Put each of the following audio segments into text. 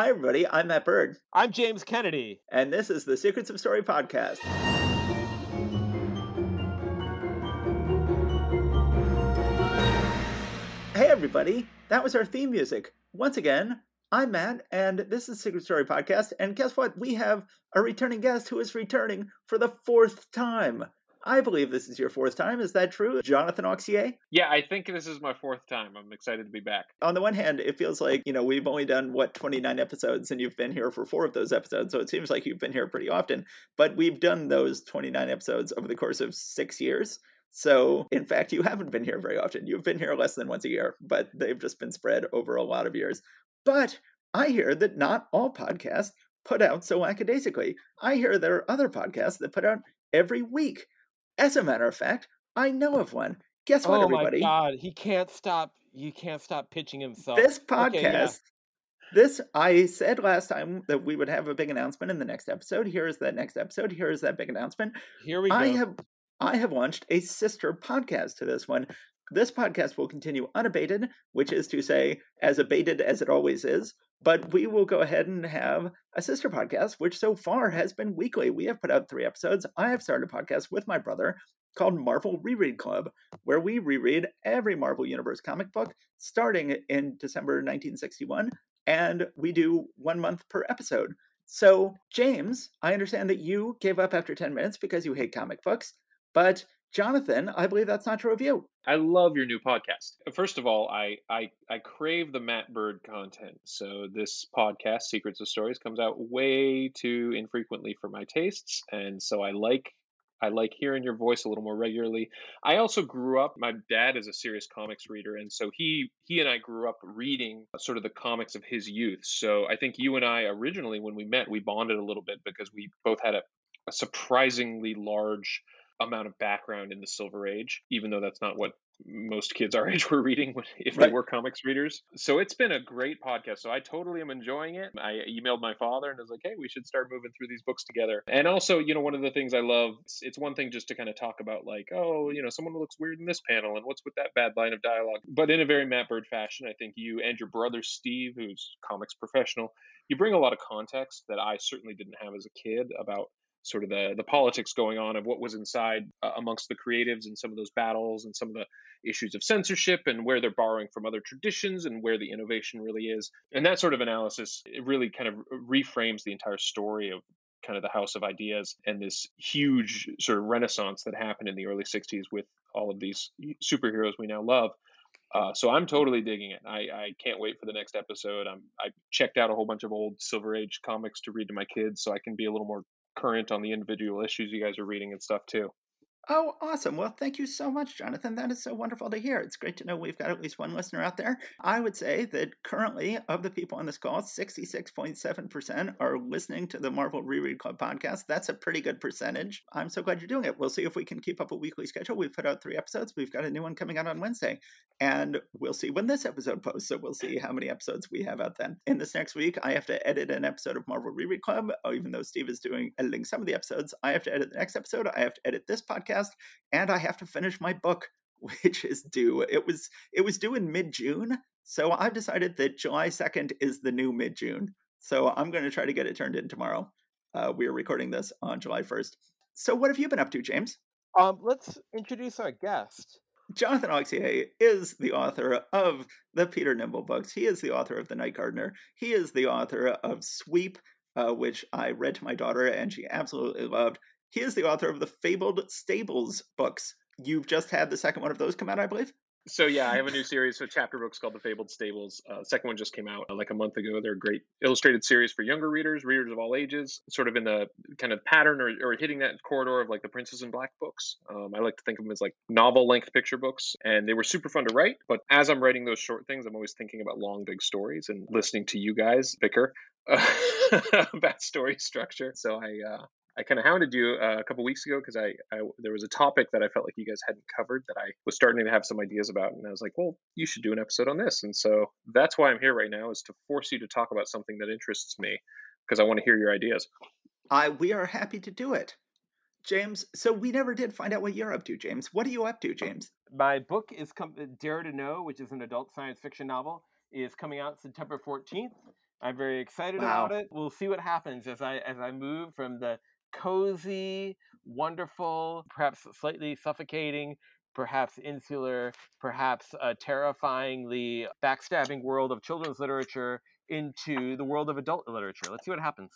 Hi, everybody. I'm Matt Bird. I'm James Kennedy. And this is the Secrets of Story podcast. Hey, everybody. That was our theme music. Once again, I'm Matt, and this is Secret Story Podcast. And guess what? We have a returning guest who is returning for the fourth time. I believe this is your fourth time. Is that true, Jonathan Auxier? Yeah, I think this is my fourth time. I'm excited to be back. On the one hand, it feels like, you know, we've only done, what, 29 episodes, and you've been here for four of those episodes. So it seems like you've been here pretty often. But we've done those 29 episodes over the course of six years. So, in fact, you haven't been here very often. You've been here less than once a year, but they've just been spread over a lot of years. But I hear that not all podcasts put out so lackadaisically. I hear there are other podcasts that put out every week. As a matter of fact, I know of one. Guess what, oh everybody? Oh my god, he can't stop. You can't stop pitching himself. This podcast, Okay, yeah. this I said last time that we would have a big announcement in the next episode. Here is that next episode. Here is that big announcement. Here we go. I have I have launched a sister podcast to this one. This podcast will continue unabated, which is to say, as abated as it always is. But we will go ahead and have a sister podcast, which so far has been weekly. We have put out three episodes. I have started a podcast with my brother called Marvel Reread Club, where we reread every Marvel Universe comic book starting in December 1961, and we do one month per episode. So, James, I understand that you gave up after 10 minutes because you hate comic books, but Jonathan, I believe that's not true of you. I love your new podcast. Uh, first of all, I I, I crave the Matt Bird content. So this podcast, Secrets of Stories, comes out way too infrequently for my tastes, and so I like I like hearing your voice a little more regularly. I also grew up. My dad is a serious comics reader, and so he he and I grew up reading uh, sort of the comics of his youth. So I think you and I originally, when we met, we bonded a little bit because we both had a, a surprisingly large amount of background in the Silver Age, even though that's not what most kids our age were reading when- if Right. they were comics readers. So it's been a great podcast. So I totally am enjoying it. I emailed my father and was like, hey, we should start moving through these books together. And also, you know, one of the things I love, it's one thing just to kind of talk about, like, oh, you know, someone looks weird in this panel and what's with that bad line of dialogue. But in a very Matt Bird fashion, I think you and your brother Steve, who's comics professional, you bring a lot of context that I certainly didn't have as a kid about sort of the the politics going on of what was inside uh, amongst the creatives and some of those battles and some of the issues of censorship and where they're borrowing from other traditions and where the innovation really is and that sort of analysis it really kind of reframes the entire story of kind of the house of ideas and this huge sort of renaissance that happened in the early 60s with all of these superheroes we now love uh, so I'm totally digging it. I, I can't wait for the next episode. I'm I checked out a whole bunch of old Silver Age comics to read to my kids, so I can be a little more current on the individual issues you guys are reading and stuff too. Oh, awesome. Well, thank you so much, Jonathan. That is so wonderful to hear. It's great to know we've got at least one listener out there. I would say that currently, of the people on this call, 66.7% are listening to the Marvel Reread Club podcast. That's a pretty good percentage. I'm so glad you're doing it. We'll see if we can keep up a weekly schedule. We've put out three episodes. We've got a new one coming out on Wednesday. And we'll see when this episode posts. So we'll see how many episodes we have out then. In this next week, I have to edit an episode of Marvel Reread Club. Even though Steve is doing editing some of the episodes, I have to edit the next episode. I have to edit this podcast and I have to finish my book, which is due. It was it was due in mid June, so I've decided that July second is the new mid June. So I'm going to try to get it turned in tomorrow. Uh, we are recording this on July first. So what have you been up to, James? Um, let's introduce our guest. Jonathan Auxier is the author of the Peter Nimble books. He is the author of The Night Gardener. He is the author of Sweep, uh, which I read to my daughter and she absolutely loved. He is the author of the Fabled Stables books. You've just had the second one of those come out, I believe. So yeah, I have a new series of chapter books called The Fabled Stables. Uh, second one just came out uh, like a month ago. They're a great illustrated series for younger readers, readers of all ages, sort of in the kind of pattern or, or hitting that corridor of like the Princess in Black books. Um, I like to think of them as like novel length picture books, and they were super fun to write. But as I'm writing those short things, I'm always thinking about long, big stories and listening to you guys bicker about story structure. So I uh, I kind of hounded you uh, a couple weeks ago because I, I there was a topic that I felt like you guys hadn't covered that I was starting to have some ideas about, and I was like, well, you should do an episode on this, and so that's why I'm here right now is to force you to talk about something that interests me because I want to hear your ideas. I we are happy to do it. James, so we never did find out what you're up to, James. What are you up to, James? My book is com- Dare to Know, which is an adult science fiction novel, is coming out September 14th. I'm very excited Wow. about it. We'll see what happens as I as I move from the cozy, wonderful, perhaps slightly suffocating, perhaps insular, perhaps uh, terrifyingly backstabbing world of children's literature into the world of adult literature. Let's see what happens.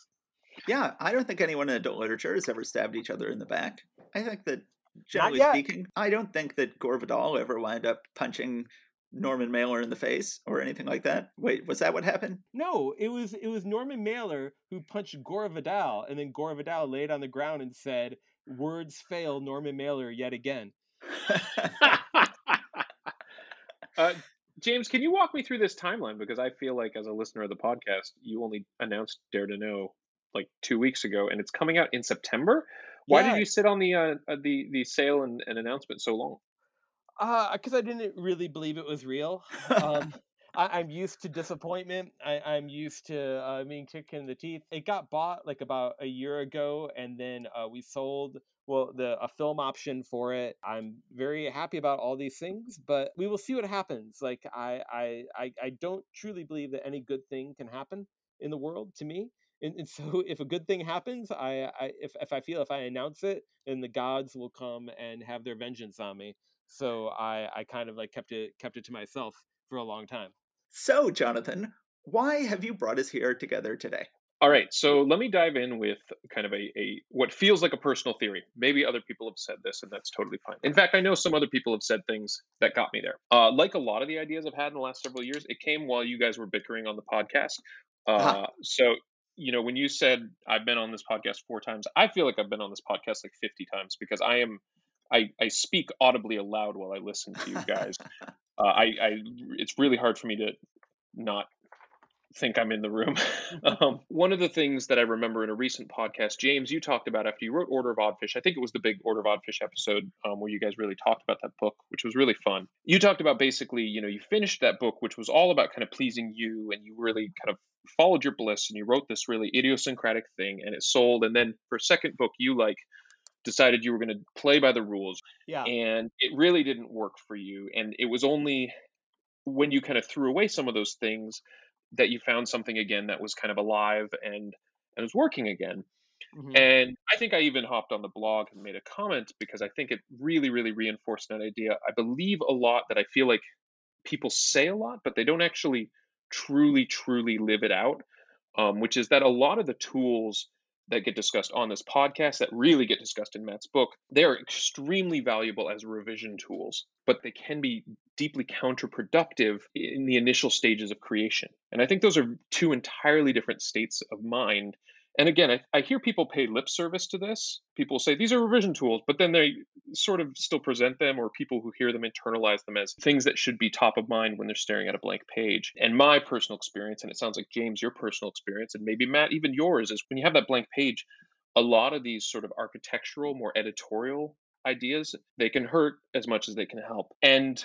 Yeah, I don't think anyone in adult literature has ever stabbed each other in the back. I think that, generally speaking, I don't think that Gore Vidal ever wound up punching Norman Mailer in the face or anything like that. Wait, was that what happened? No, it was it was Norman Mailer who punched Gore Vidal, and then Gore Vidal laid on the ground and said, "Words fail Norman Mailer yet again." uh, James, can you walk me through this timeline? Because I feel like, as a listener of the podcast, you only announced Dare to Know like two weeks ago, and it's coming out in September. Why Yeah. did you sit on the uh, uh, the the sale and, and announcement so long? Uh, because I didn't really believe it was real. Um, I, I'm used to disappointment. I, I'm used to uh, being kicked in the teeth. It got bought like about a year ago, and then uh, we sold well the a film option for it. I'm very happy about all these things, but we will see what happens. Like I I I, I don't truly believe that any good thing can happen in the world to me. And, and so if a good thing happens, I, I if if I feel if I announce it, then the gods will come and have their vengeance on me so I I kind of like kept it kept it to myself for a long time. so, Jonathan, why have you brought us here together today? All right, so let me dive in with kind of a, a what feels like a personal theory. Maybe other people have said this, and that's totally fine. In fact, I know some other people have said things that got me there. Uh, like a lot of the ideas I've had in the last several years, it came while you guys were bickering on the podcast. Uh, Uh-huh. So, you know, when you said I've been on this podcast four times, I feel like I've been on this podcast like 50 times because I am, I, I speak audibly aloud while I listen to you guys. uh, I, I, it's really hard for me to not think I'm in the room. um, one of the things that I remember in a recent podcast, James, you talked about after you wrote Order of Oddfish. I think it was the big Order of Oddfish episode um, where you guys really talked about that book, which was really fun. You talked about basically, you know, you finished that book, which was all about kind of pleasing you, and you really kind of followed your bliss, and you wrote this really idiosyncratic thing, and it sold. And then for a second book, you like decided you were going to play by the rules Yeah. and it really didn't work for you and it was only when you kind of threw away some of those things that you found something again that was kind of alive and and was working again Mhm. and i think i even hopped on the blog and made a comment because i think it really really reinforced that idea i believe a lot that i feel like people say a lot but they don't actually truly truly live it out um, which is that a lot of the tools that get discussed on this podcast that really get discussed in Matt's book, they are extremely valuable as revision tools, but they can be deeply counterproductive in the initial stages of creation. And I think those are two entirely different states of mind. And again, I, I hear people pay lip service to this. People say these are revision tools, but then they sort of still present them, or people who hear them internalize them as things that should be top of mind when they're staring at a blank page. And my personal experience, and it sounds like James, your personal experience, and maybe Matt, even yours, is when you have that blank page, a lot of these sort of architectural, more editorial ideas, they can hurt as much as they can help. And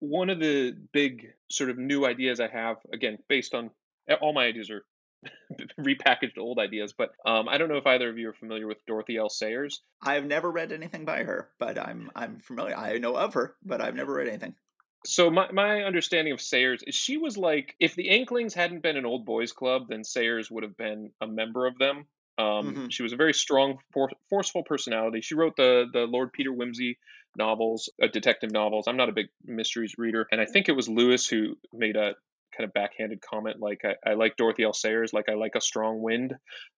one of the big sort of new ideas I have, again, based on eh, all my ideas are repackaged old ideas, but um, I don't know if either of you are familiar with Dorothy L. Sayers. I've never read anything by her, but I'm I'm familiar. I know of her, but I've never read anything. So my, my understanding of Sayers is she was like if the Inklings hadn't been an old boys club, then Sayers would have been a member of them. Um, Mhm. She was a very strong, for, forceful personality. She wrote the the Lord Peter Wimsey novels, uh, detective novels. I'm not a big mysteries reader, and I think it was Lewis who made a kind of backhanded comment like I, I like Dorothy L. Sayers, like I like a strong wind,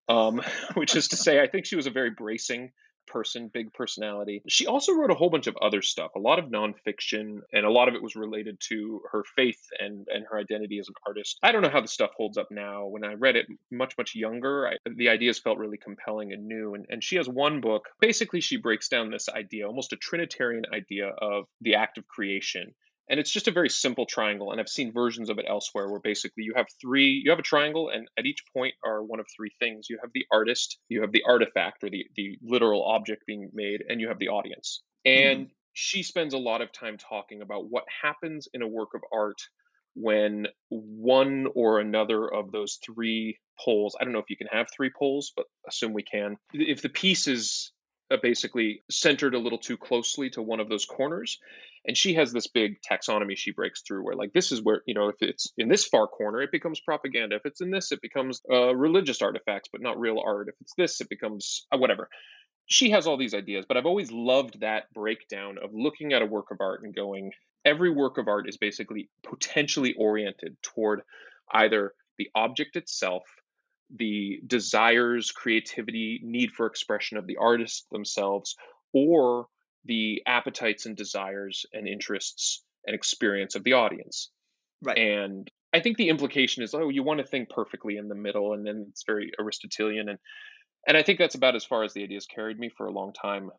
um, which is to say I think she was a very bracing person, big personality. She also wrote a whole bunch of other stuff, a lot of nonfiction, and a lot of it was related to her faith and and her identity as an artist. I don't know how the stuff holds up now. When I read it much much younger, I, the ideas felt really compelling and new. And and she has one book. Basically, she breaks down this idea, almost a trinitarian idea of the act of creation. And it's just a very simple triangle. And I've seen versions of it elsewhere where basically you have three, you have a triangle, and at each point are one of three things. You have the artist, you have the artifact or the, the literal object being made, and you have the audience. And mm-hmm. she spends a lot of time talking about what happens in a work of art when one or another of those three poles, I don't know if you can have three poles, but assume we can. If the piece is basically centered a little too closely to one of those corners, and she has this big taxonomy she breaks through where like this is where you know if it's in this far corner it becomes propaganda. If it's in this it becomes uh, religious artifacts but not real art. If it's this it becomes uh, whatever. She has all these ideas but i've always loved that breakdown of looking at a work of art and going every work of art is basically potentially oriented toward either the object itself the desires creativity need for expression of the artists themselves or the appetites and desires and interests and experience of the audience. Right. And I think the implication is, oh, you want to think perfectly in the middle, and then it's very Aristotelian, and and I think that's about as far as the ideas carried me for a long time.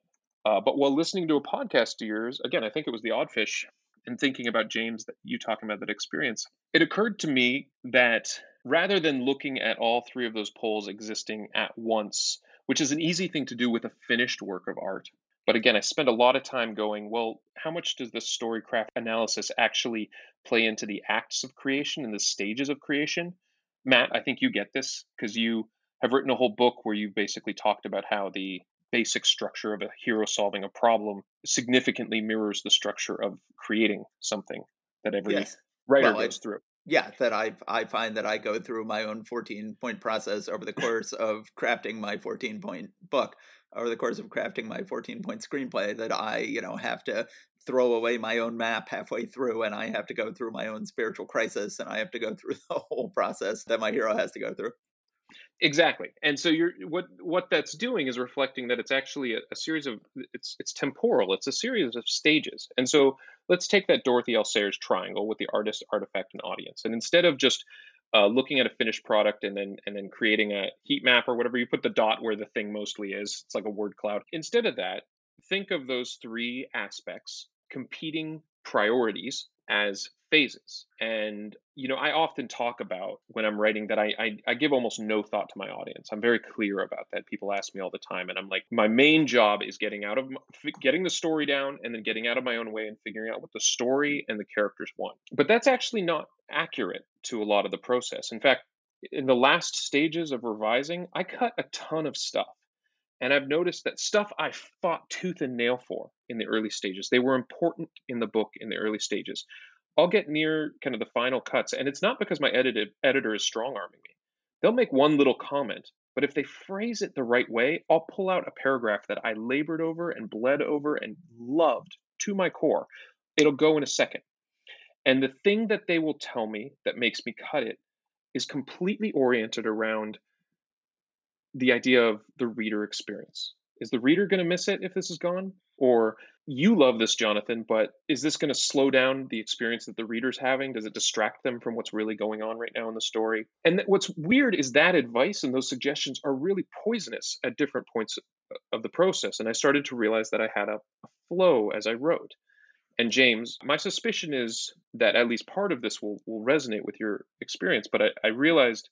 Uh, but while listening to a podcast of yours, again, I think it was the Oddfish, and thinking about James, that you talking about that experience, it occurred to me that rather than looking at all three of those poles existing at once, which is an easy thing to do with a finished work of art, but again, I spend a lot of time going, well, how much does the storycraft analysis actually play into the acts of creation and the stages of creation? Matt, I think you get this because you have written a whole book where you basically talked about how the basic structure of a hero solving a problem significantly mirrors the structure of creating something that every yes. writer well, goes I, through. Yeah, that I I find that I go through my own 14 point process over the course of crafting my 14 point book over the course of crafting my 14 point screenplay that I, you know, have to throw away my own map halfway through and I have to go through my own spiritual crisis and I have to go through the whole process that my hero has to go through. Exactly. And so you're what what that's doing is reflecting that it's actually a, a series of it's it's temporal. It's a series of stages. And so let's take that Dorothy L. Sayers triangle with the artist, artifact, and audience. And instead of just uh, looking at a finished product and then and then creating a heat map or whatever you put the dot where the thing mostly is it's like a word cloud instead of that think of those three aspects competing priorities as phases and you know i often talk about when i'm writing that I, I, I give almost no thought to my audience. I'm very clear about that. People ask me all the time and i'm like my main job is getting out of getting the story down and then getting out of my own way and figuring out what the story and the characters want. But that's actually not accurate to a lot of the process. In fact in the last stages of revising i cut a ton of stuff and I've noticed that stuff I fought tooth and nail for in the early stages, they were important in the book in the early stages. I'll get near kind of the final cuts, and it's not because my edited, editor is strong arming me. They'll make one little comment, but if they phrase it the right way, I'll pull out a paragraph that I labored over and bled over and loved to my core. It'll go in a second. And the thing that they will tell me that makes me cut it is completely oriented around the idea of the reader experience. Is the reader going to miss it if this is gone? Or you love this, Jonathan, but is this going to slow down the experience that the reader's having? Does it distract them from what's really going on right now in the story? And what's weird is that advice and those suggestions are really poisonous at different points of the process. And I started to realize that I had a, a flow as I wrote. And James, my suspicion is that at least part of this will, will resonate with your experience, but I, I realized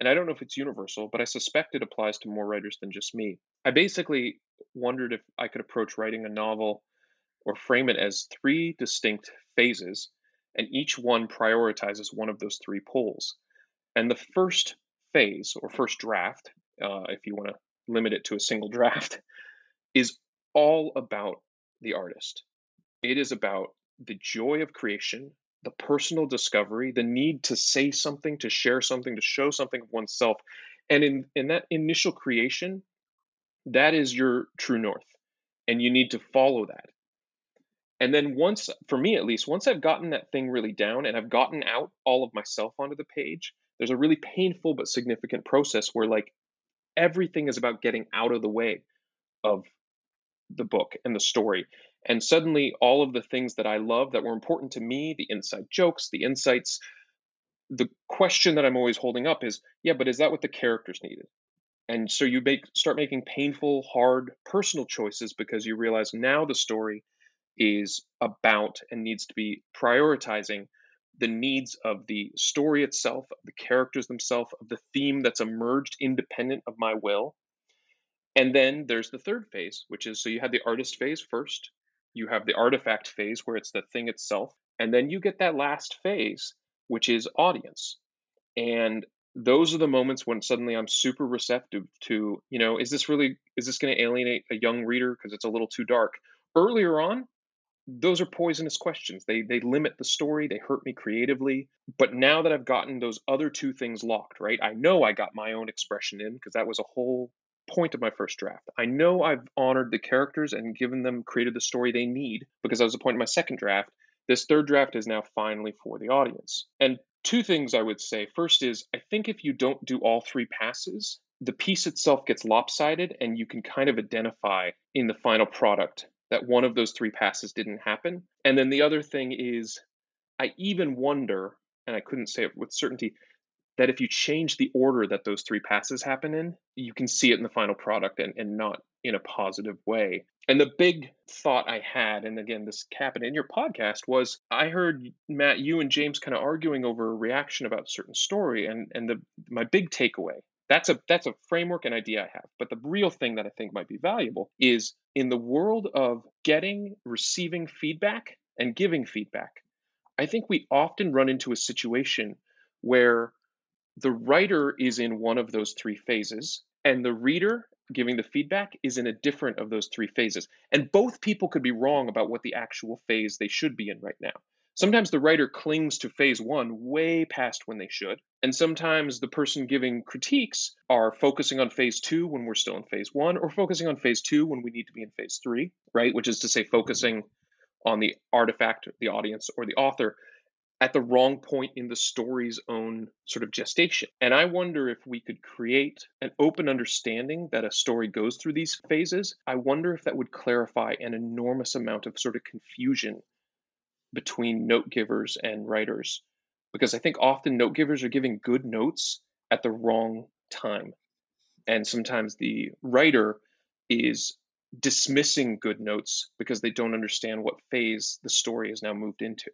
and I don't know if it's universal, but I suspect it applies to more writers than just me. I basically wondered if I could approach writing a novel or frame it as three distinct phases, and each one prioritizes one of those three poles. And the first phase, or first draft, uh, if you want to limit it to a single draft, is all about the artist. It is about the joy of creation, the personal discovery, the need to say something, to share something, to show something of oneself. And in, in that initial creation, that is your true north. And you need to follow that. And then once, for me at least, once I've gotten that thing really down and I've gotten out all of myself onto the page, there's a really painful but significant process where like everything is about getting out of the way of the book and the story. And suddenly all of the things that I love that were important to me, the inside jokes, the insights, the question that I'm always holding up is, yeah, but is that what the characters needed? And so you make start making painful, hard, personal choices because you realize now the story is about and needs to be prioritizing the needs of the story itself, the characters themselves, of the theme that's emerged independent of my will. And then there's the third phase, which is so you have the artist phase first, you have the artifact phase where it's the thing itself, and then you get that last phase, which is audience. And those are the moments when suddenly I'm super receptive to, you know, is this really is this going to alienate a young reader because it's a little too dark? Earlier on, those are poisonous questions. They they limit the story, they hurt me creatively. But now that I've gotten those other two things locked, right? I know I got my own expression in because that was a whole point of my first draft. I know I've honored the characters and given them created the story they need because that was the point of my second draft. This third draft is now finally for the audience. And two things I would say. First is I think if you don't do all three passes, the piece itself gets lopsided and you can kind of identify in the final product that one of those three passes didn't happen. And then the other thing is I even wonder, and I couldn't say it with certainty, that if you change the order that those three passes happen in, you can see it in the final product and, and not in a positive way. And the big thought I had, and again, this happened in your podcast, was I heard Matt, you and James kind of arguing over a reaction about a certain story, and and the my big takeaway. That's a that's a framework and idea I have. But the real thing that I think might be valuable is in the world of getting, receiving feedback, and giving feedback. I think we often run into a situation where the writer is in one of those three phases and the reader giving the feedback is in a different of those three phases and both people could be wrong about what the actual phase they should be in right now sometimes the writer clings to phase one way past when they should and sometimes the person giving critiques are focusing on phase two when we're still in phase one or focusing on phase two when we need to be in phase three right which is to say focusing on the artifact the audience or the author at the wrong point in the story's own sort of gestation. And I wonder if we could create an open understanding that a story goes through these phases. I wonder if that would clarify an enormous amount of sort of confusion between note givers and writers. Because I think often note givers are giving good notes at the wrong time. And sometimes the writer is dismissing good notes because they don't understand what phase the story is now moved into.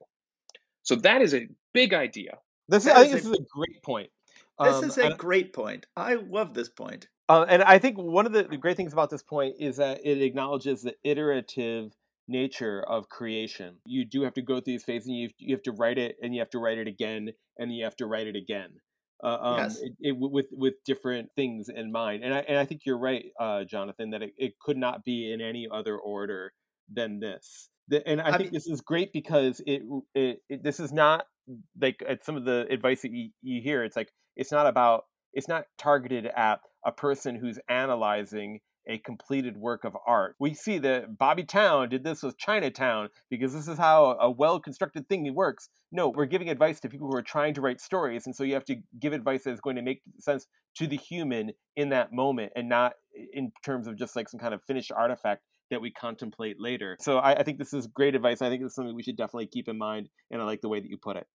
So that is a big idea. This is, I think this is a great point. This um, is a great point. I love this point. Uh, and I think one of the, the great things about this point is that it acknowledges the iterative nature of creation. You do have to go through these phases, and you have, you have to write it, and you have to write it again, and you have to write it again. Uh, um, yes. It, it, with with different things in mind, and I and I think you're right, uh, Jonathan, that it, it could not be in any other order than this and I, I think mean, this is great because it, it, it, this is not like some of the advice that you, you hear. It's like it's not about it's not targeted at a person who's analyzing a completed work of art. We see that Bobby Towne did this with Chinatown because this is how a well constructed thing works. No, we're giving advice to people who are trying to write stories. And so you have to give advice that is going to make sense to the human in that moment and not in terms of just like some kind of finished artifact that we contemplate later. So I, I think this is great advice. I think this is something we should definitely keep in mind, and I like the way that you put it.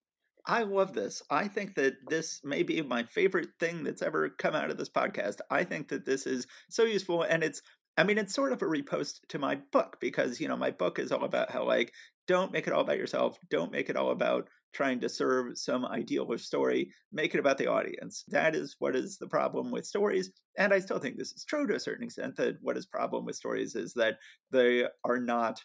I love this. I think that this may be my favorite thing that's ever come out of this podcast. I think that this is so useful and it's I mean it's sort of a repost to my book because you know my book is all about how like don't make it all about yourself, don't make it all about trying to serve some ideal or story, make it about the audience. That is what is the problem with stories. And I still think this is true to a certain extent that what is problem with stories is that they are not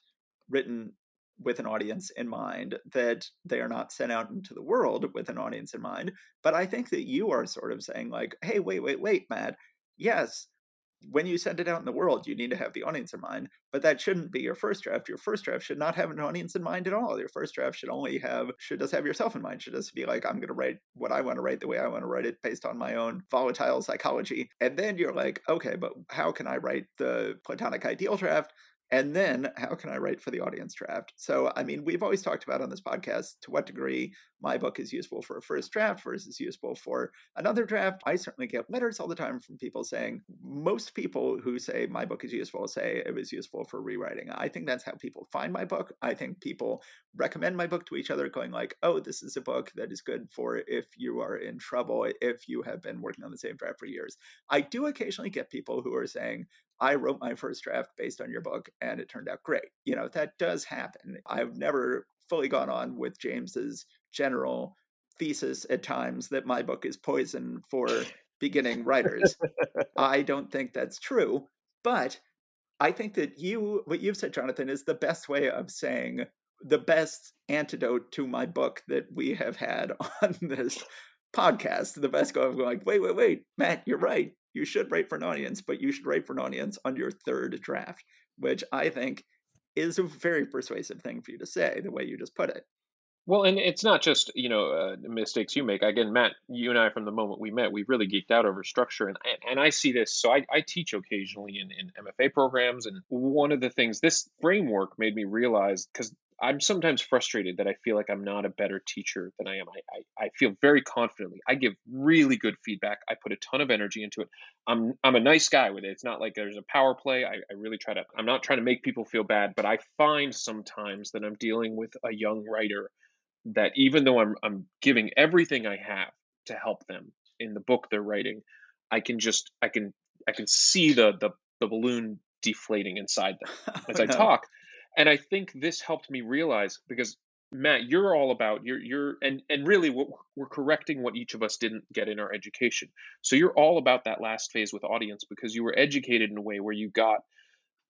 written with an audience in mind, that they are not sent out into the world with an audience in mind. But I think that you are sort of saying, like, hey, wait, wait, wait, Matt. Yes, when you send it out in the world, you need to have the audience in mind, but that shouldn't be your first draft. Your first draft should not have an audience in mind at all. Your first draft should only have, should just have yourself in mind. Should just be like, I'm going to write what I want to write the way I want to write it based on my own volatile psychology. And then you're like, okay, but how can I write the platonic ideal draft? And then how can I write for the audience draft? So, I mean, we've always talked about on this podcast to what degree my book is useful for a first draft versus useful for another draft. I certainly get letters all the time from people saying, most people who say my book is useful say it was useful for rewriting. I think that's how people find my book. I think people recommend my book to each other, going like, oh, this is a book that is good for if you are in trouble, if you have been working on the same draft for years. I do occasionally get people who are saying, I wrote my first draft based on your book and it turned out great. You know, that does happen. I've never fully gone on with James's general thesis at times that my book is poison for beginning writers. I don't think that's true, but I think that you what you've said Jonathan is the best way of saying the best antidote to my book that we have had on this podcast. The best go of going, wait, wait, wait, Matt, you're right you should write for an audience, but you should write for an audience on your third draft, which I think is a very persuasive thing for you to say, the way you just put it. Well, and it's not just you know uh, mistakes you make. Again, Matt, you and I, from the moment we met, we really geeked out over structure, and and I see this. So I, I teach occasionally in, in MFA programs, and one of the things this framework made me realize because I'm sometimes frustrated that I feel like I'm not a better teacher than I am. I, I, I, feel very confidently. I give really good feedback. I put a ton of energy into it. I'm I'm a nice guy with it. It's not like there's a power play. I, I really try to I'm not trying to make people feel bad, but I find sometimes that I'm dealing with a young writer that even though I'm I'm giving everything I have to help them in the book they're writing, I can just I can I can see the the, the balloon deflating inside them oh, as I talk. And I think this helped me realize because Matt, you're all about you're you're and and really what we're correcting what each of us didn't get in our education. So you're all about that last phase with audience because you were educated in a way where you got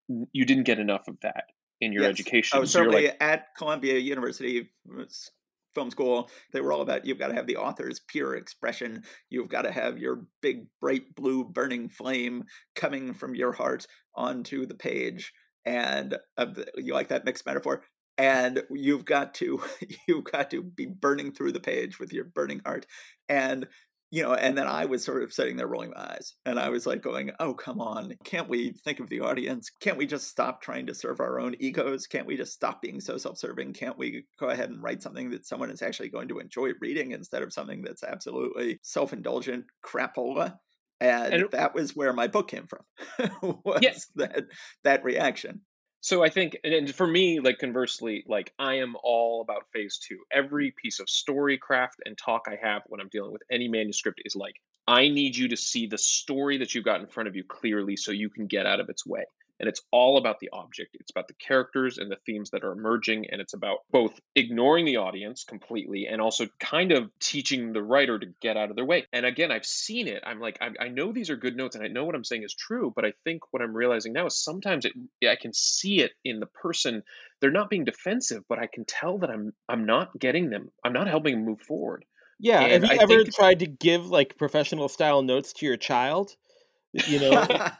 you didn't get enough of that in your yes. education. I was so certainly like, at Columbia University uh, film school they were all about you've got to have the author's pure expression you've got to have your big bright blue burning flame coming from your heart onto the page and uh, you like that mixed metaphor and you've got to you've got to be burning through the page with your burning heart and you know and then i was sort of sitting there rolling my eyes and i was like going oh come on can't we think of the audience? Can't we just stop trying to serve our own egos? Can't we just stop being so self-serving? Can't we go ahead and write something that someone is actually going to enjoy reading instead of something that's absolutely self-indulgent crapola and, and that was where my book came from was yeah. that that reaction. So i think and for me like conversely like i am all about phase two. Every piece of story craft and talk i have when i'm dealing with any manuscript is like i need you to see the story that you've got in front of you clearly so you can get out of its way and it's all about the object. It's about the characters and the themes that are emerging. And it's about both ignoring the audience completely and also kind of teaching the writer to get out of their way. And again, I've seen it. I'm like, I, I know these are good notes and I know what I'm saying is true. But I think what I'm realizing now is sometimes it, I can see it in the person. They're not being defensive, but I can tell that I'm I'm not getting them. I'm not helping them move forward. Yeah. And have you I ever tried to give like professional style notes to your child? You know?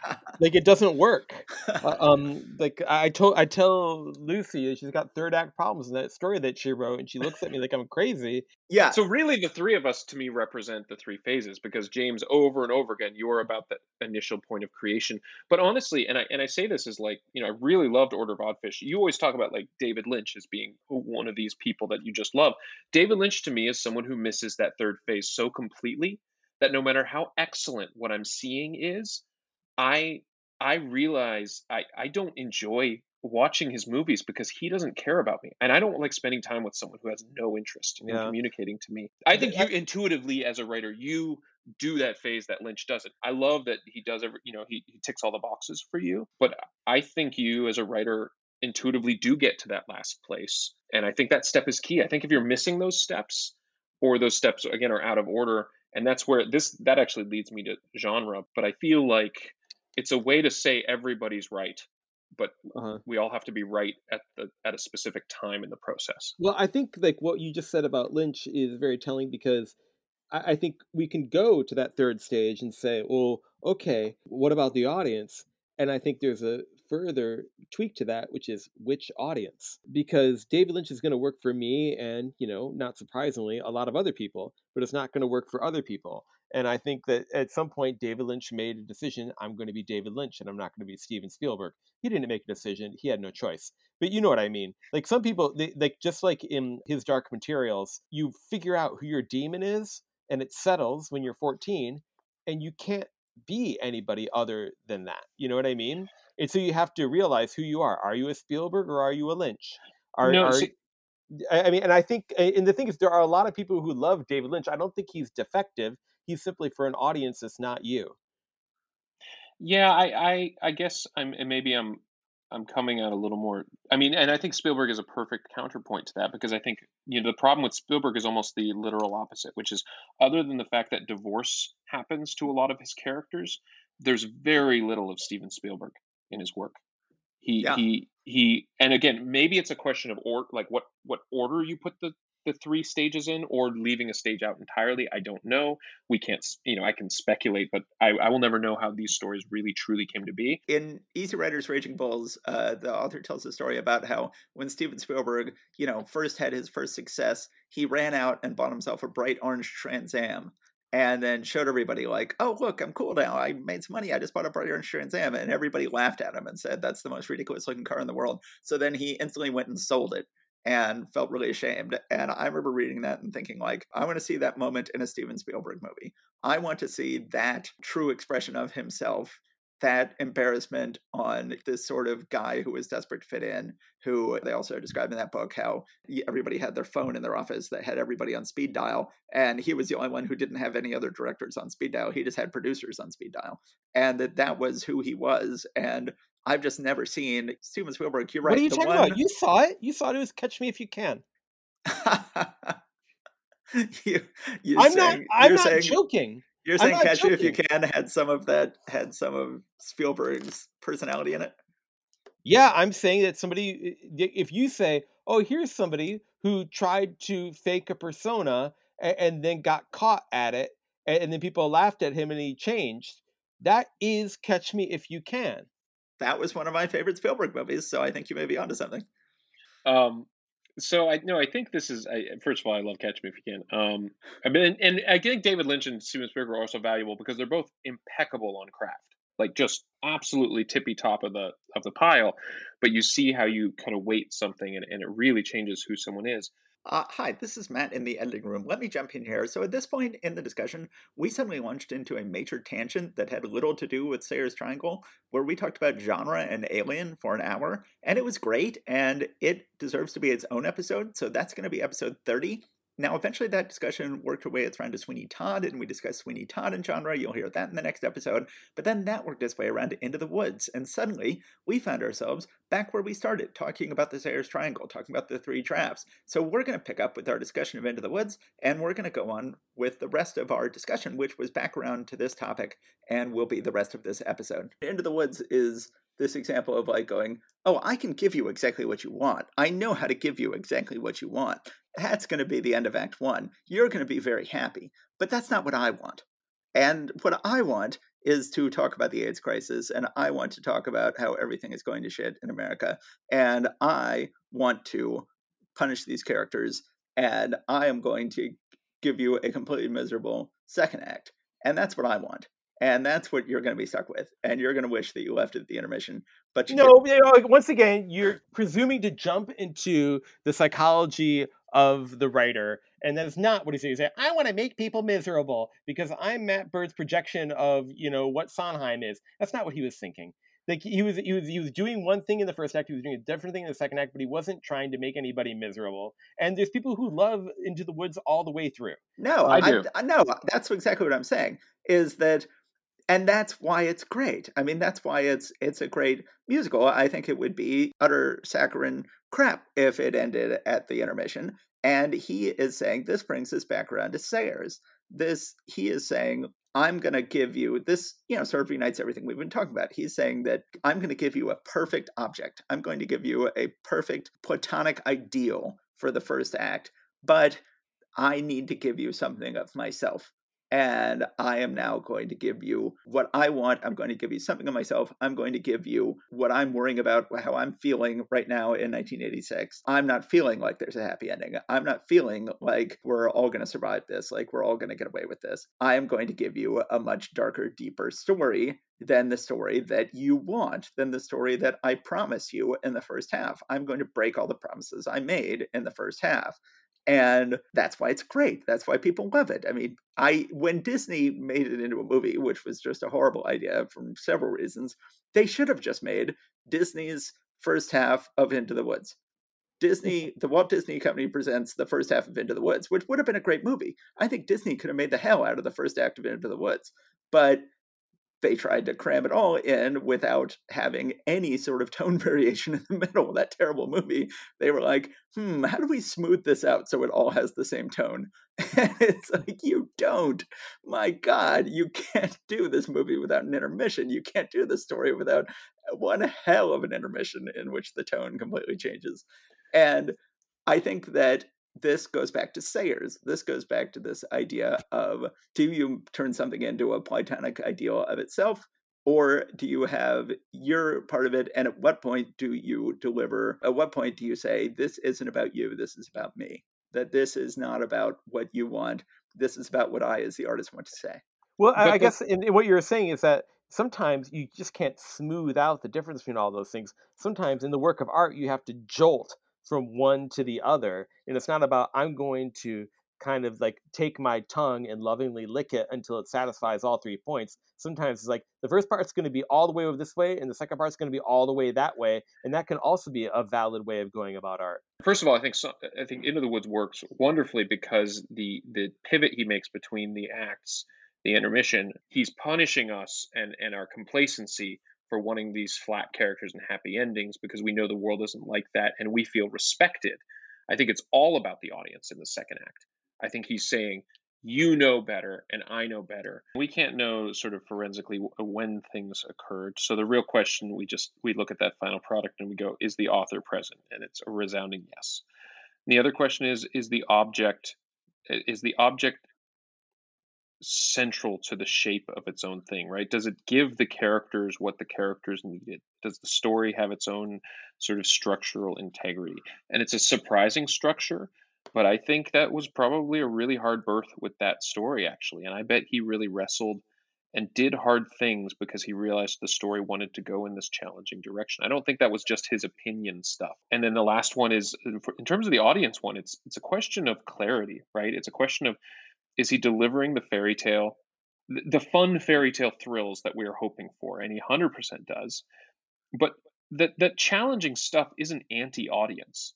Like it doesn't work. Uh, um like i told i tell lucy she's got third act problems in that story that she wrote and she looks at me like i'm crazy. Yeah. So really the three of us to me represent the three phases because james over and over again you're about that initial point of creation. But honestly and i and i say this is like you know i really loved order of odd fish. You always talk about like david lynch as being one of these people that you just love. David lynch to me is someone who misses that third phase so completely that no matter how excellent what I'm seeing is, I I realize I, I don't enjoy watching his movies because he doesn't care about me. And I don't like spending time with someone who has no interest in communicating to me. I think you intuitively as a writer, you do that phase that Lynch doesn't. I love that he does every you know, he, he ticks all the boxes for you. But I think you as a writer intuitively do get to that last place. And I think that step is key. I think if you're missing those steps or those steps again are out of order, and that's where this that actually leads me to genre but i feel like it's a way to say everybody's right but uh-huh. we all have to be right at the at a specific time in the process well i think like what you just said about lynch is very telling because I, I think we can go to that third stage and say well okay what about the audience and i think there's a further tweak to that, which is which audience. Because David Lynch is going to work for me and, you know, not surprisingly, a lot of other people, but it's not going to work for other people. And I think that at some point, David Lynch made a decision I'm going to be David Lynch and I'm not going to be Steven Spielberg. He didn't make a decision, he had no choice. But you know what I mean. Like some people, they, like just like in his Dark Materials, you figure out who your demon is and it settles when you're 14 and you can't be anybody other than that. You know what I mean? And so you have to realize who you are. Are you a Spielberg or are you a Lynch? Are, no, are, see, I mean, and I think, and the thing is, there are a lot of people who love David Lynch. I don't think he's defective. He's simply for an audience that's not you. Yeah, I, I, I guess I'm, and maybe I'm, I'm coming out a little more. I mean, and I think Spielberg is a perfect counterpoint to that because I think you know the problem with Spielberg is almost the literal opposite, which is other than the fact that divorce happens to a lot of his characters, there's very little of Steven Spielberg in his work. He yeah. he he and again, maybe it's a question of or like what what order you put the the three stages in or leaving a stage out entirely. I don't know. We can't, you know, I can speculate, but I, I will never know how these stories really truly came to be. In Easy Riders Raging Bulls, uh, the author tells a story about how when Steven Spielberg, you know, first had his first success, he ran out and bought himself a bright orange Trans Am and then showed everybody like, "Oh, look, I'm cool now. I made some money. I just bought a orange Trans Am," and everybody laughed at him and said, "That's the most ridiculous looking car in the world." So then he instantly went and sold it and felt really ashamed. And I remember reading that and thinking, like, I want to see that moment in a Steven Spielberg movie. I want to see that true expression of himself, that embarrassment on this sort of guy who was desperate to fit in, who they also describe in that book how everybody had their phone in their office that had everybody on speed dial. And he was the only one who didn't have any other directors on speed dial. He just had producers on speed dial. And that that was who he was. And I've just never seen Steven Spielberg. You're right. What are you talking one... about? You saw it. You thought it was Catch Me If You Can. you, I'm saying, not. I'm not saying, joking. You're saying Catch Me If You Can had some of that. Had some of Spielberg's personality in it. Yeah, I'm saying that somebody. If you say, "Oh, here's somebody who tried to fake a persona and, and then got caught at it, and, and then people laughed at him and he changed," that is Catch Me If You Can that was one of my favorite Spielberg movies. So I think you may be onto something. Um, so I no, I think this is. I, first of all, I love Catch Me If You Can. Um, I mean, and I think David Lynch and Steven Spielberg are also valuable because they're both impeccable on craft, like just absolutely tippy top of the of the pile. But you see how you kind of weight something, and, and it really changes who someone is. Uh, hi, this is Matt in the editing room. Let me jump in here. So, at this point in the discussion, we suddenly launched into a major tangent that had little to do with Sayers Triangle, where we talked about genre and Alien for an hour, and it was great, and it deserves to be its own episode. So, that's going to be episode 30. Now, eventually, that discussion worked her way its around to Sweeney Todd, and we discussed Sweeney Todd and genre. You'll hear that in the next episode. But then that worked its way around to Into the Woods, and suddenly we found ourselves back where we started, talking about the Sayers Triangle, talking about the three traps. So we're going to pick up with our discussion of Into the Woods, and we're going to go on with the rest of our discussion, which was back around to this topic, and will be the rest of this episode. Into the Woods is this example of like going, oh, I can give you exactly what you want. I know how to give you exactly what you want that's going to be the end of Act One. You're going to be very happy. But that's not what I want. And what I want is to talk about the AIDS crisis, and I want to talk about how everything is going to shit in America. And I want to punish these characters, and I am going to give you a completely miserable second act. And that's what I want. And that's what you're going to be stuck with. And you're going to wish that you left at the intermission. But you no, you know, once again, you're presuming to jump into the psychology of the writer. And that is not what he's saying. He's saying, I want to make people miserable because I'm Matt Bird's projection of, you know, what Sondheim is. That's not what he was thinking. Like he was he was he was doing one thing in the first act, he was doing a different thing in the second act, but he wasn't trying to make anybody miserable. And there's people who love Into the Woods all the way through. No, I do. I, no, that's exactly what I'm saying. Is that and that's why it's great. I mean, that's why it's it's a great musical. I think it would be utter saccharine crap if it ended at the intermission. And he is saying this brings us back around to Sayers. This he is saying, I'm going to give you this, you know, sort of unites everything we've been talking about. He's saying that I'm going to give you a perfect object. I'm going to give you a perfect platonic ideal for the first act, but I need to give you something of myself and I am now going to give you what I want. I'm going to give you something of myself. I'm going to give you what I'm worrying about, how I'm feeling right now in 1986. I'm not feeling like there's a happy ending. I'm not feeling like we're all going to survive this, like we're all going to get away with this. I am going to give you a much darker, deeper story than the story that you want, than the story that I promise you in the first half. I'm going to break all the promises I made in the first half and that's why it's great that's why people love it. I mean i when disney made it into a movie which was just a horrible idea for several reasons they should have just made disney's first half of into the woods. Mm. Disney the walt disney company presents the first half of into the woods which would have been a great movie. I think disney could have made the hell out of the first act of into the woods but they tried to cram it all in without having any sort of tone variation in the middle of that terrible movie. They were like, hmm, how do we smooth this out so it all has the same tone? And it's like, you don't. My God, you can't do this movie without an intermission. You can't do the story without one hell of an intermission in which the tone completely changes. And I think that this goes back to Sayers. This goes back to this idea of do you turn something into a Platonic ideal of itself, or do you have your part of it? And at what point do you deliver? At what point do you say, this isn't about you, this is about me? That this is not about what you want, this is about what I, as the artist, want to say. Well, I, I guess in, in what you're saying is that sometimes you just can't smooth out the difference between all those things. Sometimes in the work of art, you have to jolt from one to the other. And it's not about, I'm going to kind of like take my tongue and lovingly lick it until it satisfies all three points. Sometimes it's like the first part's going to be all the way this way, and the second part's going to be all the way that way, and that can also be a valid way of going about art. First of all, I think so, I think Into the Woods works wonderfully because the the pivot he makes between the acts, the intermission, he's punishing us and and our complacency for wanting these flat characters and happy endings because we know the world isn't like that and we feel respected. I think it's all about the audience in the second act. I think he's saying, you know better and I know better. We can't know sort of forensically uh, when things occurred. So the real question we just we look at that final product and we go, is the author present? And it's a resounding yes. And the other question is, is the object is the object central to the shape of its own thing, right? Does it give the characters what the characters needed? Does the story have its own sort of structural integrity? And it's a surprising structure, but I think that was probably a really hard birth with that story, actually. And I bet he really wrestled and did hard things because he realized the story wanted to go in this challenging direction. I don't think that was just his opinion stuff. And then the last one is in terms of the audience one, it's it's a question of clarity, right? It's a question of is he delivering the fairy tale, the fun fairy tale thrills that we are hoping for? And he 100% does. But that that challenging stuff isn't anti-audience.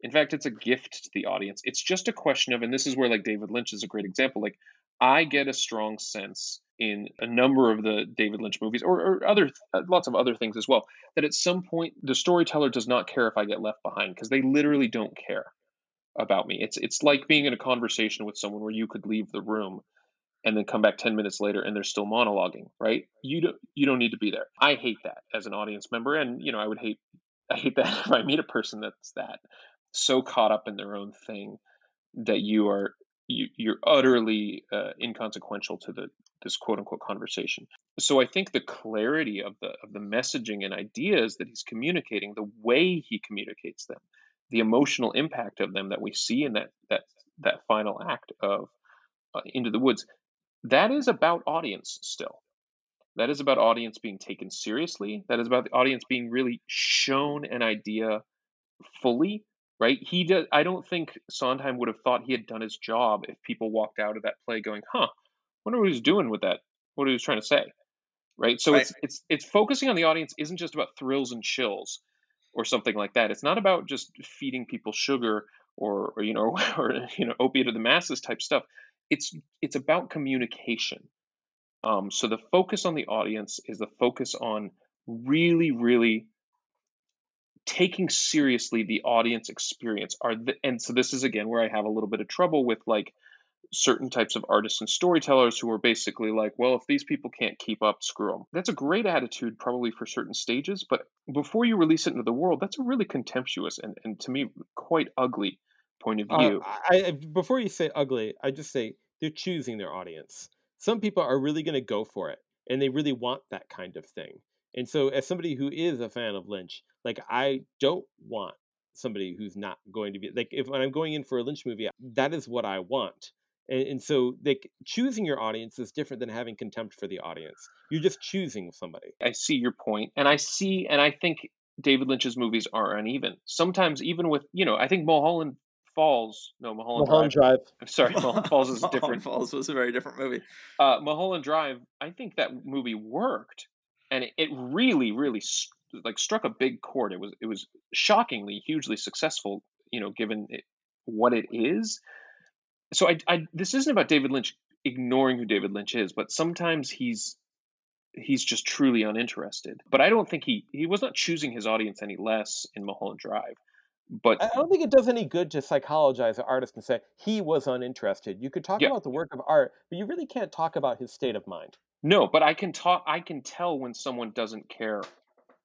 In fact, it's a gift to the audience. It's just a question of, and this is where like David Lynch is a great example. Like I get a strong sense in a number of the David Lynch movies, or, or other uh, lots of other things as well, that at some point the storyteller does not care if I get left behind because they literally don't care about me. It's it's like being in a conversation with someone where you could leave the room and then come back 10 minutes later and they're still monologuing, right? You don't you don't need to be there. I hate that as an audience member and you know, I would hate I hate that if I meet a person that's that so caught up in their own thing that you are you, you're utterly uh, inconsequential to the this quote unquote conversation. So I think the clarity of the of the messaging and ideas that he's communicating, the way he communicates them, the emotional impact of them that we see in that that that final act of uh, Into the Woods, that is about audience still. That is about audience being taken seriously. That is about the audience being really shown an idea fully. Right? He does. I don't think Sondheim would have thought he had done his job if people walked out of that play going, "Huh, wonder what he was doing with that. What he was trying to say." Right? So right. it's it's it's focusing on the audience isn't just about thrills and chills or something like that. It's not about just feeding people sugar or, or you know or you know opiate of the masses type stuff. It's it's about communication. Um, so the focus on the audience is the focus on really really taking seriously the audience experience are the, and so this is again where I have a little bit of trouble with like certain types of artists and storytellers who are basically like, well, if these people can't keep up, screw them. That's a great attitude, probably for certain stages, but before you release it into the world, that's a really contemptuous and, and to me, quite ugly point of uh, view. Uh, I, before you say ugly, I just say they're choosing their audience. Some people are really going to go for it, and they really want that kind of thing. And so, as somebody who is a fan of Lynch, like I don't want somebody who's not going to be like if when I'm going in for a Lynch movie, that is what I want. And, and so like choosing your audience is different than having contempt for the audience. You're just choosing somebody. I see your point, and I see, and I think David Lynch's movies are uneven. Sometimes even with you know, I think Mulholland Falls. No, Mulholland, Mulholland Drive. Drive. Sorry, Mulholland Falls is different. Mulholland Falls was a very different movie. Uh, Mulholland Drive. I think that movie worked, and it, it really, really like struck a big chord. It was it was shockingly hugely successful. You know, given it, what it is so I, I this isn't about David Lynch ignoring who David Lynch is, but sometimes he's he's just truly uninterested. But I don't think he he was not choosing his audience any less in Mulholland Drive. But I don't think it does any good to psychologize an artist and say he was uninterested. You could talk yeah. about the work of art, but you really can't talk about his state of mind. No, but I can talk. I can tell when someone doesn't care.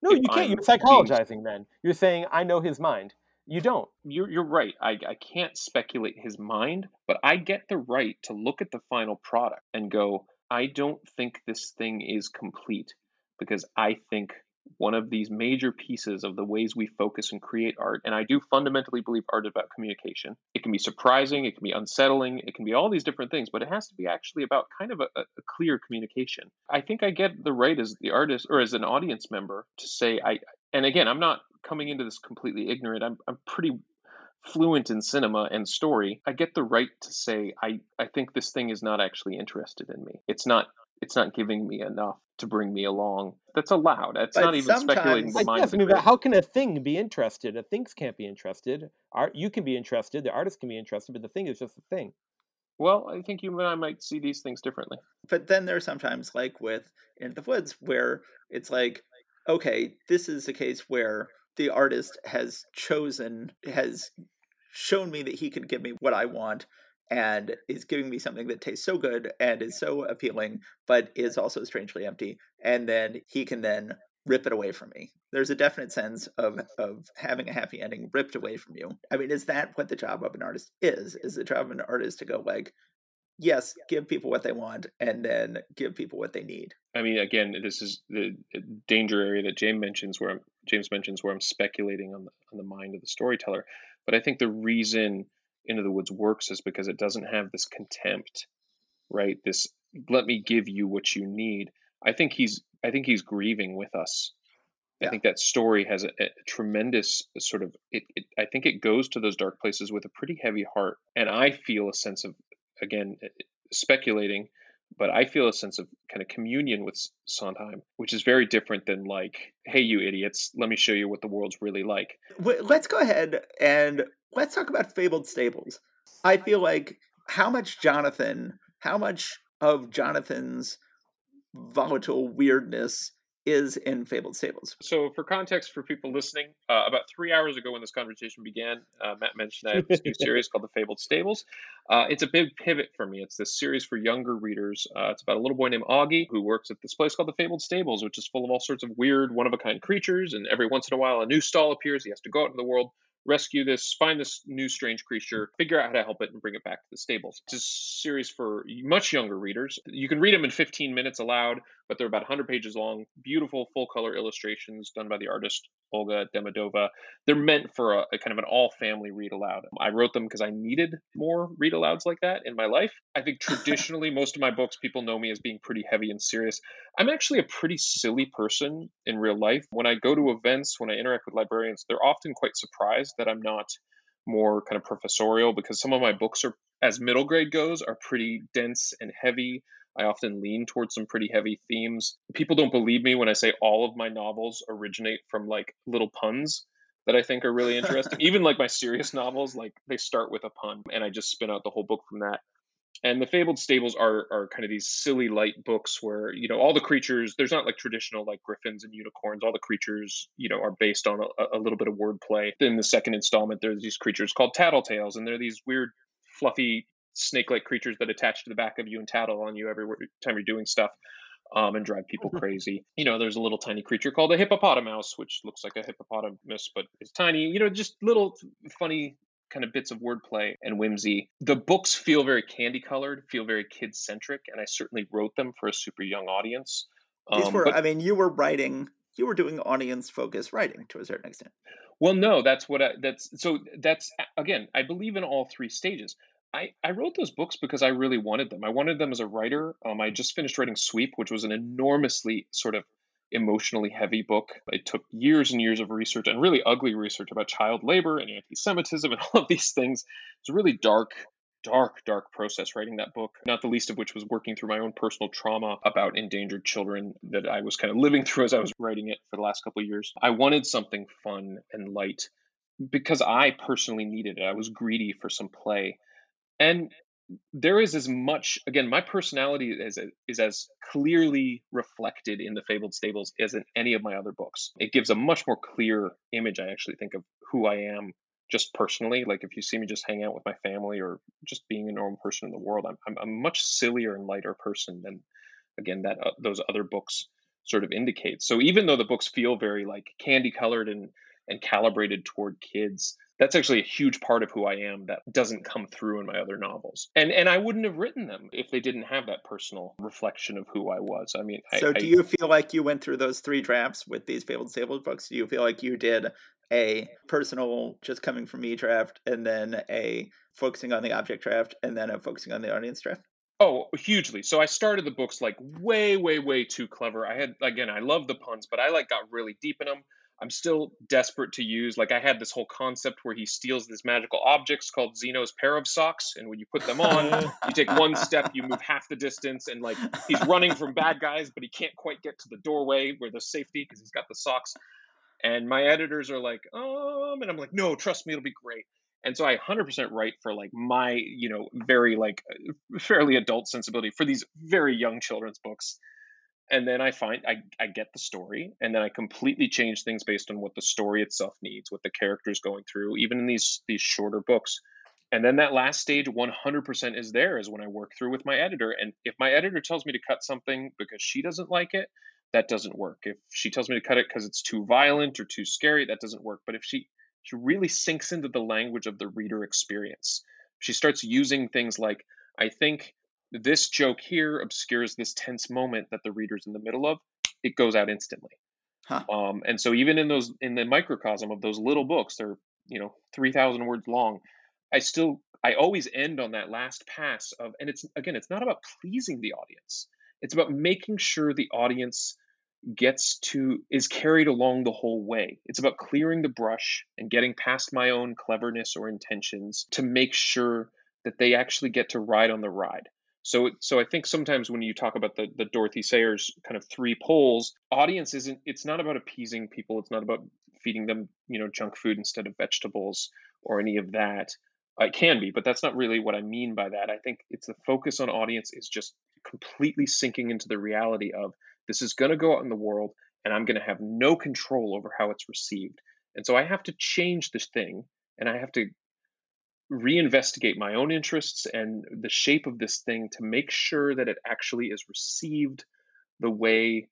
No, you can't. I'm You're psychologizing. Being... Then you're saying I know his mind You don't. You're you're right. I I can't speculate his mind, but I get the right to look at the final product and go, I don't think this thing is complete because I think one of these major pieces of the ways we focus and create art. And I do fundamentally believe art is about communication. It can be surprising, it can be unsettling, it can be all these different things, but it has to be actually about kind of a, a clear communication. I think I get the right as the artist or as an audience member to say, I, and again, I'm not coming into this completely ignorant. I'm, I'm pretty fluent in cinema and story. I get the right to say, I, I think this thing is not actually interested in me. It's not it's not giving me enough to bring me along. That's allowed. That's but not even speculating the mind. Yes, I mean, but how can a thing be interested? A things can't be interested. Art, you can be interested. The artist can be interested, but the thing is just a thing. Well, I think you and I might see these things differently. But then there's sometimes like with In the Woods where it's like, okay, this is a case where the artist has chosen, has shown me that he can give me what I want and is giving me something that tastes so good and is so appealing, but is also strangely empty. And then he can then rip it away from me. There's a definite sense of of having a happy ending ripped away from you. I mean, is that what the job of an artist is? Is the job of an artist to go like, yes, give people what they want and then give people what they need. I mean, again, this is the danger area that James mentions where I'm, James mentions where I'm speculating on the on the mind of the storyteller. But I think the reason into the Woods works is because it doesn't have this contempt, right? This let me give you what you need. I think he's I think he's grieving with us. Yeah. I think that story has a, a tremendous sort of it, it, I think it goes to those dark places with a pretty heavy heart, and I feel a sense of again eh, speculating, but I feel a sense of kind of communion with Sondheim, which is very different than like, hey, you idiots, let me show you what the world's really like. Let's go ahead and let's talk about Fabled Stables. I feel like how much Jonathan, how much of Jonathan's volatile weirdness is in Fabled Stables. So, for context for people listening, uh, about three hours ago when this conversation began, uh, Matt mentioned I have this new series called The Fabled Stables. Uh, it's a big pivot for me. It's this series for younger readers. Uh, it's about a little boy named Augie who works at this place called The Fabled Stables, which is full of all sorts of weird, one of a kind creatures. And every once in a while, a new stall appears. He has to go out into the world, rescue this, find this new strange creature, figure out how to help it, and bring it back to the stables. It's a series for much younger readers. You can read them in 15 minutes aloud, but they're about 100 pages long. Beautiful full color illustrations done by the artist Olga Demidova. They're meant for a, a kind of an all family read aloud. I wrote them because I needed more read alouds like that in my life. I think traditionally, most of my books, people know me as being pretty heavy and serious. I'm actually a pretty silly person in real life. When I go to events, when I interact with librarians, they're often quite surprised that I'm not more kind of professorial because some of my books are as middle grade goes are pretty dense and heavy I often lean towards some pretty heavy themes. People don't believe me when I say all of my novels originate from like little puns that I think are really interesting. Even like my serious novels, like they start with a pun and I just spin out the whole book from that. And the Fabled Stables are are kind of these silly light books where, you know, all the creatures, there's not like traditional like griffins and unicorns. All the creatures, you know, are based on a, a little bit of wordplay. In the second installment, there's these creatures called tattletales, and they're these weird fluffy snake-like creatures that attach to the back of you and tattle on you every time you're doing stuff um, and drive people crazy. You know, there's a little tiny creature called a hippopotamouse, which looks like a hippopotamus but is tiny. You know, just little funny kind of bits of wordplay and whimsy. The books feel very candy colored, feel very kid centric, and I certainly wrote them for a super young audience. These um, were, but, I mean, you were writing, you were doing audience focused writing to a certain extent. Well, no, that's what I, that's so that's again, I believe in all three stages. I, I wrote those books because I really wanted them. I wanted them as a writer. Um, I just finished writing Sweep, which was an enormously sort of emotionally heavy book. It took years and years of research and really ugly research about child labor and anti Semitism and all of these things. It's a really dark, dark, dark process writing that book, not the least of which was working through my own personal trauma about endangered children that I was kind of living through as I was writing it for the last couple of years. I wanted something fun and light because I personally needed it. I was greedy for some play and there is as much again my personality is is as clearly reflected in the fabled stables as in any of my other books. It gives a much more clear image i actually think of who i am just personally. Like if you see me just hang out with my family or just being a normal person in the world i'm, I'm a much sillier and lighter person than again that uh, those other books sort of indicate. So even though the books feel very like candy colored and and calibrated toward kids that's actually a huge part of who I am that doesn't come through in my other novels. And and I wouldn't have written them if they didn't have that personal reflection of who I was. I mean, so I, do I, you feel like you went through those three drafts with these Fabled Stables books? Do you feel like you did a personal, just coming from me draft, and then a focusing on the object draft, and then a focusing on the audience draft? Oh, hugely. So I started the books like way, way, way too clever. I had again, I love the puns, but I like got really deep in them. I'm still desperate to use. Like I had this whole concept where he steals these magical objects called Zeno's pair of socks, and when you put them on, you take one step, you move half the distance, and like he's running from bad guys, but he can't quite get to the doorway where there's safety because he's got the socks. And my editors are like, um, and I'm like, no, trust me, it'll be great. And so I 100% write for like my, you know, very like fairly adult sensibility for these very young children's books and then I find I, I get the story, and then I completely change things based on what the story itself needs, what the character's going through, even in these these shorter books. And then that last stage, 100% is there is when I work through with my editor. And if my editor tells me to cut something because she doesn't like it, that doesn't work. If she tells me to cut it because it's too violent or too scary, that doesn't work. But if she she really sinks into the language of the reader experience, she starts using things like, I think this joke here obscures this tense moment that the reader's in the middle of, it goes out instantly. Huh. Um, and so even in those in the microcosm of those little books, they're you know three thousand words long. I still I always end on that last pass of, and it's again, it's not about pleasing the audience. It's about making sure the audience gets to is carried along the whole way. It's about clearing the brush and getting past my own cleverness or intentions to make sure that they actually get to ride on the ride. So, so I think sometimes when you talk about the, the Dorothy Sayers kind of three poles, audience isn't. It's not about appeasing people. It's not about feeding them, you know, junk food instead of vegetables or any of that. Uh, it can be, but that's not really what I mean by that. I think it's the focus on audience is just completely sinking into the reality of this is going to go out in the world, and I'm going to have no control over how it's received. And so I have to change this thing, and I have to reinvestigate my own interests and the shape of this thing to make sure that it actually is received the way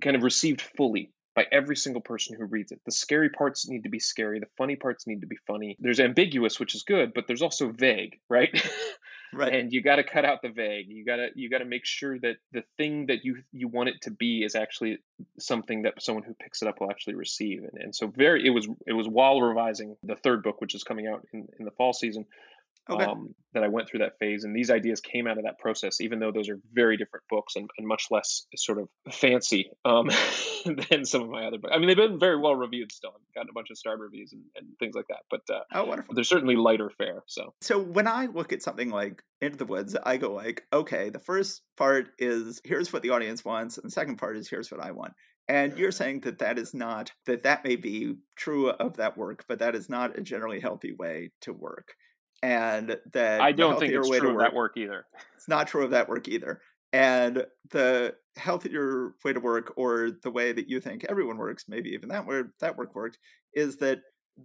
kind of received fully by every single person who reads it. The scary parts need to be scary, the funny parts need to be funny. There's ambiguous, which is good, but there's also vague, right? right and you got to cut out the vague you got to you got to make sure that the thing that you you want it to be is actually something that someone who picks it up will actually receive and, and so very it was it was while revising the third book which is coming out in, in the fall season okay. um, that I went through that phase. And these ideas came out of that process, even though those are very different books and, and much less sort of fancy um, than some of my other books. I mean, they've been very well reviewed still. I've gotten a bunch of star reviews and, and things like that. But uh, oh, wonderful. They're certainly lighter fare. So, so when I look at something like Into the Woods, I go like, okay, the first part is here's what the audience wants, and the second part is here's what I want. And you're saying that that is not that that may be true of that work, but that is not a generally healthy way to work and that I don't think it's true of work, that work either. It's not true of that work either. And the healthier way to work, or the way that you think everyone works, maybe even that where that work worked, is that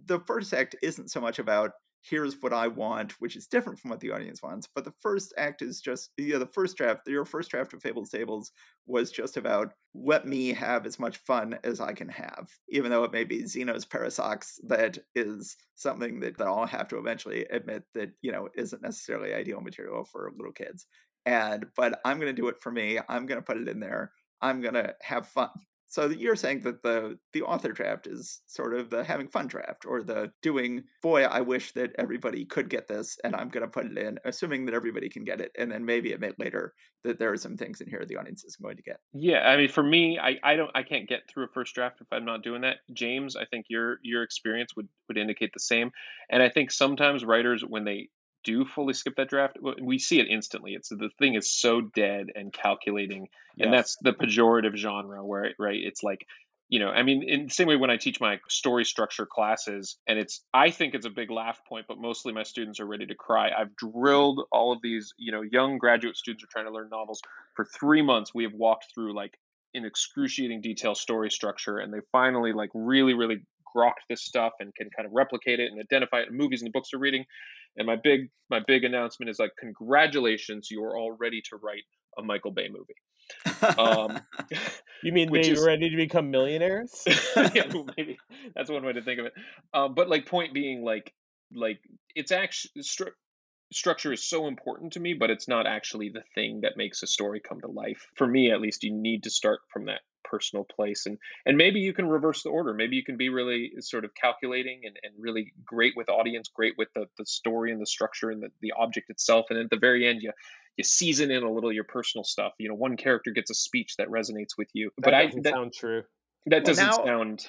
the first act isn't so much about here's what I want, which is different from what the audience wants. But the first act is just, you know, the first draft, your first draft of Fabled Stables was just about let me have as much fun as I can have, even though it may be Zeno's Parasox that is something that, that I'll have to eventually admit that, you know, isn't necessarily ideal material for little kids. And, but I'm to do it for me. I'm to put it in there. I'm to have fun. So you're saying that the the author draft is sort of the having fun draft, or the doing. Boy, I wish that everybody could get this, and I'm going to put it in, assuming that everybody can get it, and then maybe admit later that there are some things in here the audience isn't going to get. Yeah, I mean, for me, I, I don't I can't get through a first draft if I'm not doing that. James, I think your your experience would would indicate the same, and I think sometimes writers when they do fully skip that draft, we see it instantly. It's the thing is so dead and calculating, and that's the pejorative genre where right, it's like you know i mean in the same way when i teach my story structure classes and it's i think it's a big laugh point but mostly my students are ready to cry. I've drilled all of these you know young graduate students are trying to learn novels. For three months we have walked through like in excruciating detail story structure and they finally like really really grokked this stuff and can kind of replicate it and identify it in movies and the books they're reading and my big my big announcement is like, congratulations, you are all ready to write a Michael Bay movie. Um, you mean they is, ready to become millionaires? yeah, maybe that's one way to think of it. Um, but like, point being, like, like it's actually stru- structure is so important to me, but it's not actually the thing that makes a story come to life. For me, at least, you need to start from that personal place and and maybe you can reverse the order maybe you can be really sort of calculating and, and really great with audience great with the, the story and the structure and the, the object itself and at the very end you you season in a little your personal stuff you know one character gets a speech that resonates with you That but i doesn't that, sound true. that Well, doesn't now- sound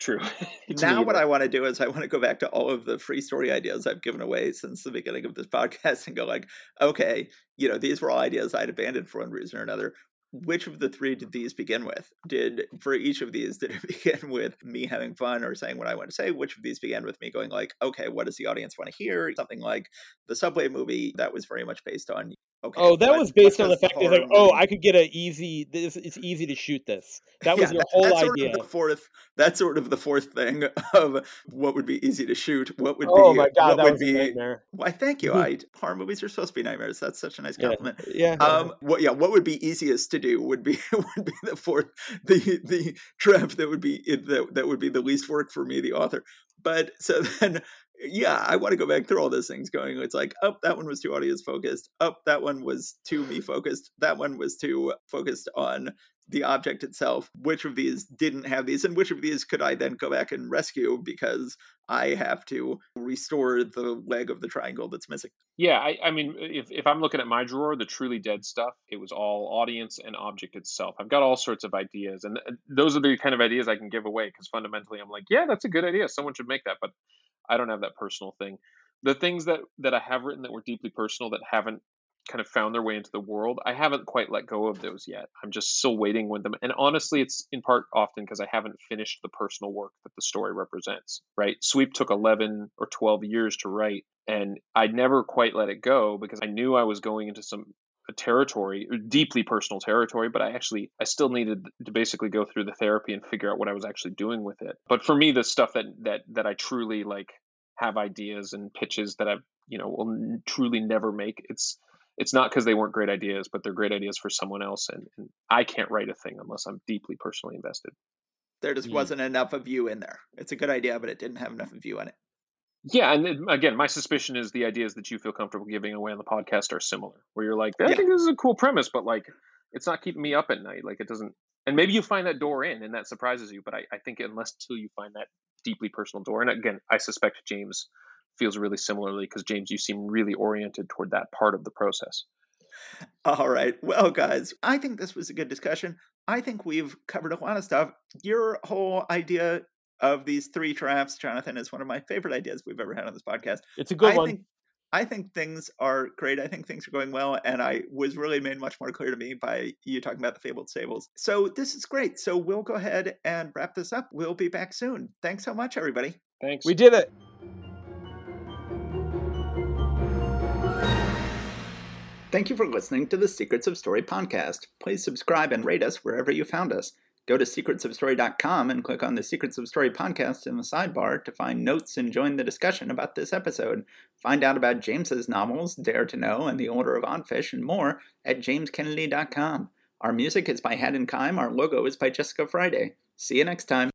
true now what. I want to do is I want to go back to all of the free story ideas I've given away since the beginning of this podcast and go like, okay, you know, these were all ideas I'd abandoned for one reason or another. Which of the three did these begin with? Did for each of these did it begin with me having fun or saying what I want to say? Which of these began with me going like, okay, what does the audience want to hear? Something like the subway movie that was very much based on okay. Oh, that what- was based on the fact that like, oh, I could get an easy. This it's easy to shoot this. That was Yeah, your whole that's sort idea. Of the fourth, that's sort of the fourth thing of what would be easy to shoot. What would Oh be? my god, that would was be? a nightmare. Why? Thank you. I horror movies are supposed to be nightmares. That's such a nice Yeah, compliment. yeah. Um, what? Yeah, what would be easiest to do would be would be the fourth, the the trap that would be that that would be the least work for me, the author. But so then, yeah, I want to go back through all those things. Going, it's like, oh, that one was too audience focused. Oh, that one was too me focused. That one was too focused on the object itself. Which of these didn't have these, and which of these could I then go back and rescue because I have to restore the leg of the triangle that's missing. Yeah, I, I mean, if, if I'm looking at my drawer, the truly dead stuff, it was all audience and object itself. I've got all sorts of ideas, and those are the kind of ideas I can give away because fundamentally, I'm like, yeah, that's a good idea. Someone should make that, but I don't have that personal thing. The things that that I have written that were deeply personal that haven't kind of found their way into the world, I haven't quite let go of those yet. I'm just still waiting with them, and honestly, it's in part often because I haven't finished the personal work that the story represents. Right? Sweep took 11 or 12 years to write and I never quite let it go because I knew I was going into some a territory, deeply personal territory, but I actually I still needed to basically go through the therapy and figure out what I was actually doing with it. But for me, the stuff that that that I truly like have ideas and pitches that I you know will n- truly never make. It's it's not because they weren't great ideas, but they're great ideas for someone else, and, and I can't write a thing unless I'm deeply personally invested. There just Mm. wasn't enough of you in there. It's a good idea, but it didn't have enough of you in it. Yeah, and again, my suspicion is the ideas that you feel comfortable giving away on the podcast are similar, where you're like, I Yeah. think this is a cool premise, but like, it's not keeping me up at night. Like, it doesn't. And maybe you find that door in, and that surprises you. But I, I think unless till you find that deeply personal door, and again, I suspect James feels really similarly because James, you seem really oriented toward that part of the process. All right. Well, guys, I think this was a good discussion. I think we've covered a lot of stuff. Your whole idea of these three traps, Jonathan, is one of my favorite ideas we've ever had on this podcast. It's a good I one. think I think things are great. I think things are going well, and I was really made much more clear to me by you talking about the fabled stables. So this is great. So we'll go ahead and wrap this up. We'll be back soon. Thanks so much, everybody. Thanks. we did it. Thank you for listening to the Secrets of Story podcast. Please subscribe and rate us wherever you found us. Go to secretsofstory.com and click on the Secrets of Story podcast in the sidebar to find notes and join the discussion about this episode. Find out about James's novels, Dare to Know, and The Order of Oddfish, and more at jameskennedy.com. Our music is by Haddon Kime. Our logo is by Jessica Friday. See you next time.